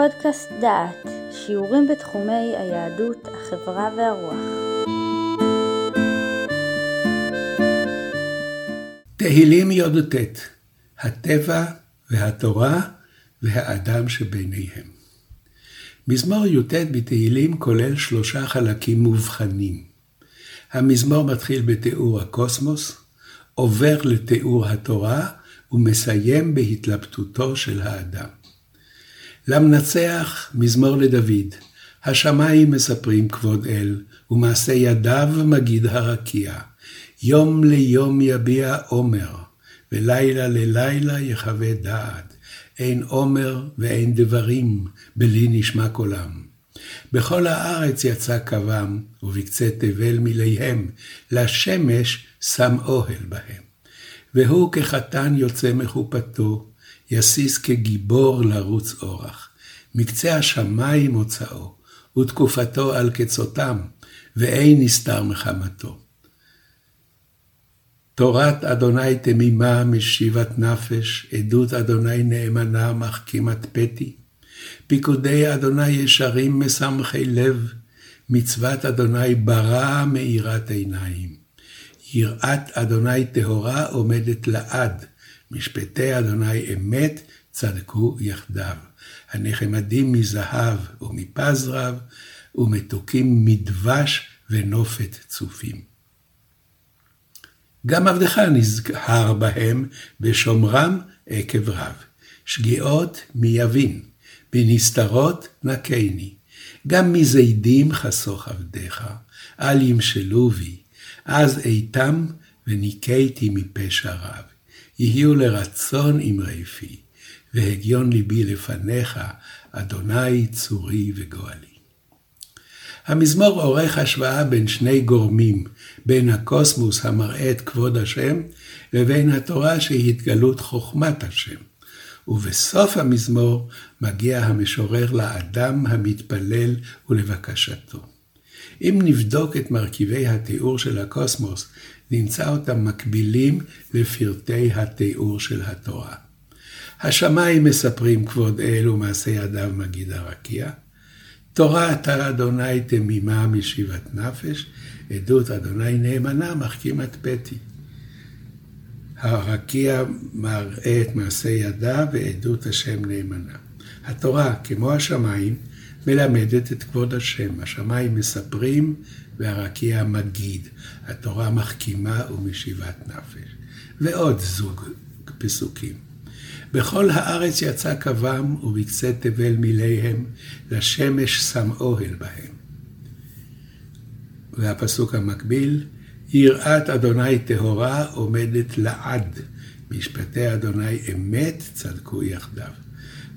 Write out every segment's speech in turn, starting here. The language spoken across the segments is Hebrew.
פודקאסט דעת, שיעורים בתחומי היהדות, החברה והרוח. תהילים י"ט הטבע והתורה והאדם שביניהם. מזמור י"ט בתהילים כולל שלושה חלקים מובחנים. המזמור מתחיל בתיאור הקוסמוס, עובר לתיאור התורה ומסיים בהתלבטותו של האדם. למנצח מזמור לדוד, השמיים מספרים כבוד אל, ומעשה ידיו מגיד הרקיע. יום ליום יביע עומר, ולילה ללילה יחווה דעת. אין עומר ואין דברים, בלי נשמע קולם. בכל הארץ יצא קוום, ובקצה תבל מיליהם, לשמש שם אוהל בהם. והוא כחתן יוצא מחופתו, יסיס כגיבור לרוץ אורח. מקצה השמיים מוצאו, ותקופתו על קצותם, ואין נסתר מחמתו. תורת אדוני תמימה משיבת נפש, עדות אדוני נאמנה מחכימת פתי. פיקודי אדוני ישרים משמחי לב, מצוות אדוני ברא מאירת עיניים. יראת אדוני טהורה עומדת לעד, משפטי אדוני אמת צדקו יחדיו. הנחמדים מזהב ומפז רב, ומתוקים מדבש ונופת צופים. גם עבדך נזהר בהם, בשומרם עקב רב. שגיאות מי יבין, בנסתרות נקני. גם מזידים חסוך עבדיך, אל ימשלו בי, אז איתם וניקיתי מפשע רב. יהיו לרצון אמרי פי, והגיון ליבי לפניך, אדוני צורי וגואלי. המזמור עורך השוואה בין שני גורמים, בין הקוסמוס המראה את כבוד השם, לבין התורה שהיא התגלות חוכמת השם. ובסוף המזמור מגיע המשורר לאדם המתפלל ולבקשתו. אם נבדוק את מרכיבי התיאור של הקוסמוס, נמצא אותם מקבילים לפרטי התיאור של התורה. השמיים מספרים כבוד אל ומעשה ידיו מגיד הרקיע. תורת אדוני תמימה משיבת נפש, עדות אדוני נאמנה מחכימת פתי. הרקיע מראה את מעשה ידיו ועדות השם נאמנה. התורה, כמו השמיים, מלמדת את כבוד השם. השמיים מספרים והרקיע מגיד. התורה מחכימה ומשיבת נפש. ועוד זוג פסוקים. בכל הארץ יצא קוום, ובקצה תבל מיליהם, לשמש שם אוהל בהם. והפסוק המקביל, יראת אדוני טהורה עומדת לעד, משפטי אדוני אמת צדקו יחדיו.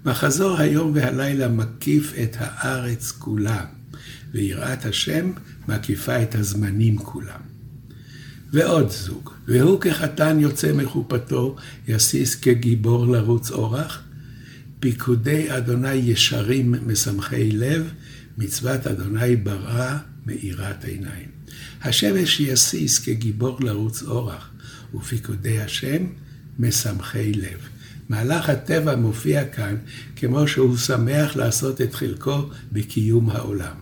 מחזור היום והלילה מקיף את הארץ כולה, ויראת השם מקיפה את הזמנים כולם. ועוד זוג, והוא כחתן יוצא מחופתו, יסיס כגיבור לרוץ אורח, פיקודי אדוני ישרים משמחי לב, מצוות אדוני ברא מאירת עיניים. השמש יסיס כגיבור לרוץ אורח, ופיקודי השם משמחי לב. מהלך הטבע מופיע כאן כמו שהוא שמח לעשות את חלקו בקיום העולם.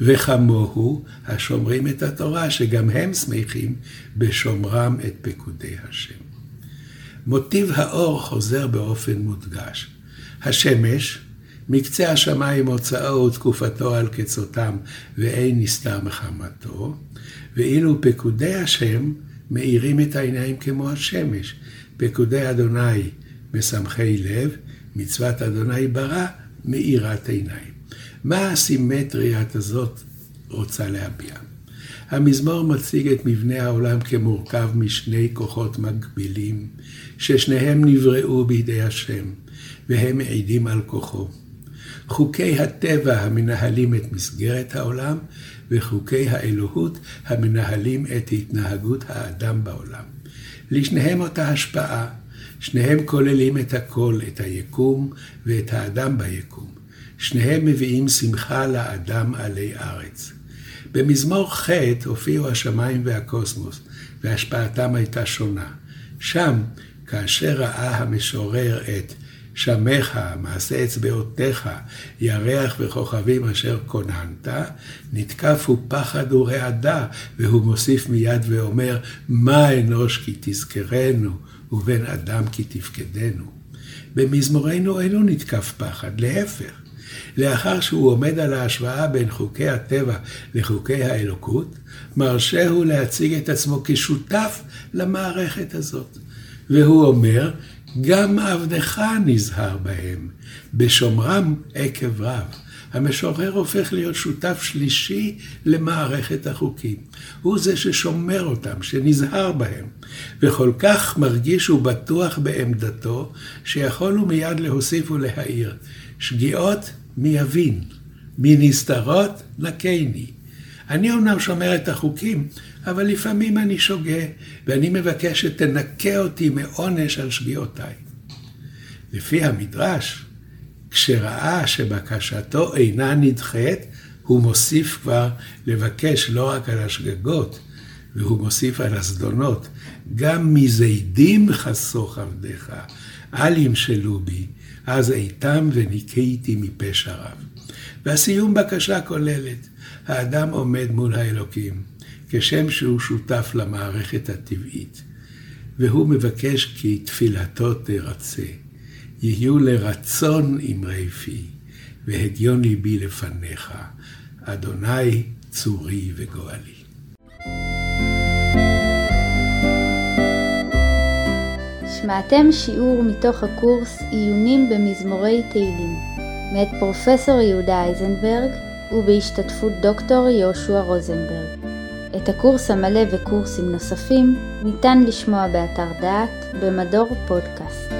וכמוהו השומרים את התורה, שגם הם שמחים בשומרם את פקודי השם. מוטיב האור חוזר באופן מודגש. השמש, מקצה השמיים מוצאו ותקופתו על קצותם, ואין נסתר מחמתו, ואילו פקודי השם מאירים את העיניים כמו השמש. פקודי אדוני משמחי לב, מצוות אדוני ברא מאירת עיניים. מה הסימטריית הזאת רוצה להביע? המזמור מציג את מבנה העולם כמורכב משני כוחות מקבילים, ששניהם נבראו בידי השם, והם מעידים על כוחו. חוקי הטבע המנהלים את מסגרת העולם, וחוקי האלוהות המנהלים את התנהגות האדם בעולם. לשניהם אותה השפעה, שניהם כוללים את הכל, את היקום ואת האדם ביקום. שניהם מביאים שמחה לאדם עלי ארץ. במזמור ח' הופיעו השמיים והקוסמוס, והשפעתם הייתה שונה. שם, כאשר ראה המשורר את שמך, מעשה אצבעותיך, ירח וכוכבים אשר כוננת, נתקף הוא פחד ורעדה, והוא מוסיף מיד ואומר, מה אנוש כי תזכרנו, ובן אדם כי תפקדנו. במזמורנו אינו נתקף פחד, להפך. לאחר שהוא עומד על ההשוואה בין חוקי הטבע לחוקי האלוקות, מרשה הוא להציג את עצמו כשותף למערכת הזאת. והוא אומר, גם עבדך נזהר בהם, בשומרם עקב רב. המשורר הופך להיות שותף שלישי למערכת החוקים. הוא זה ששומר אותם, שנזהר בהם, וכל כך מרגיש ובטוח בעמדתו, שיכול הוא מיד להוסיף ולהעיר. שגיאות מי יבין, מנסתרות נקני. אני אומנם שומר את החוקים, אבל לפעמים אני שוגה, ואני מבקש שתנקה אותי מעונש על שגיאותיי. לפי המדרש, כשראה שבקשתו אינה נדחית, הוא מוסיף כבר לבקש לא רק על השגגות, והוא מוסיף על הזדונות, גם מזידים חסוך עבדיך, אל ימשלו בי, אז איתם וניקיתי מפשע רב. והסיום בקשה כוללת, האדם עומד מול האלוקים, כשם שהוא שותף למערכת הטבעית, והוא מבקש כי תפילתו תרצה. יהיו לרצון אמרי פי, והדיון ליבי לפניך, אדוני צורי וגואלי. שמעתם שיעור מתוך הקורס עיונים במזמורי תהילים, מאת פרופסור יהודה אייזנברג ובהשתתפות דוקטור יהושע רוזנברג. את הקורס המלא וקורסים נוספים ניתן לשמוע באתר דעת במדור פודקאסט.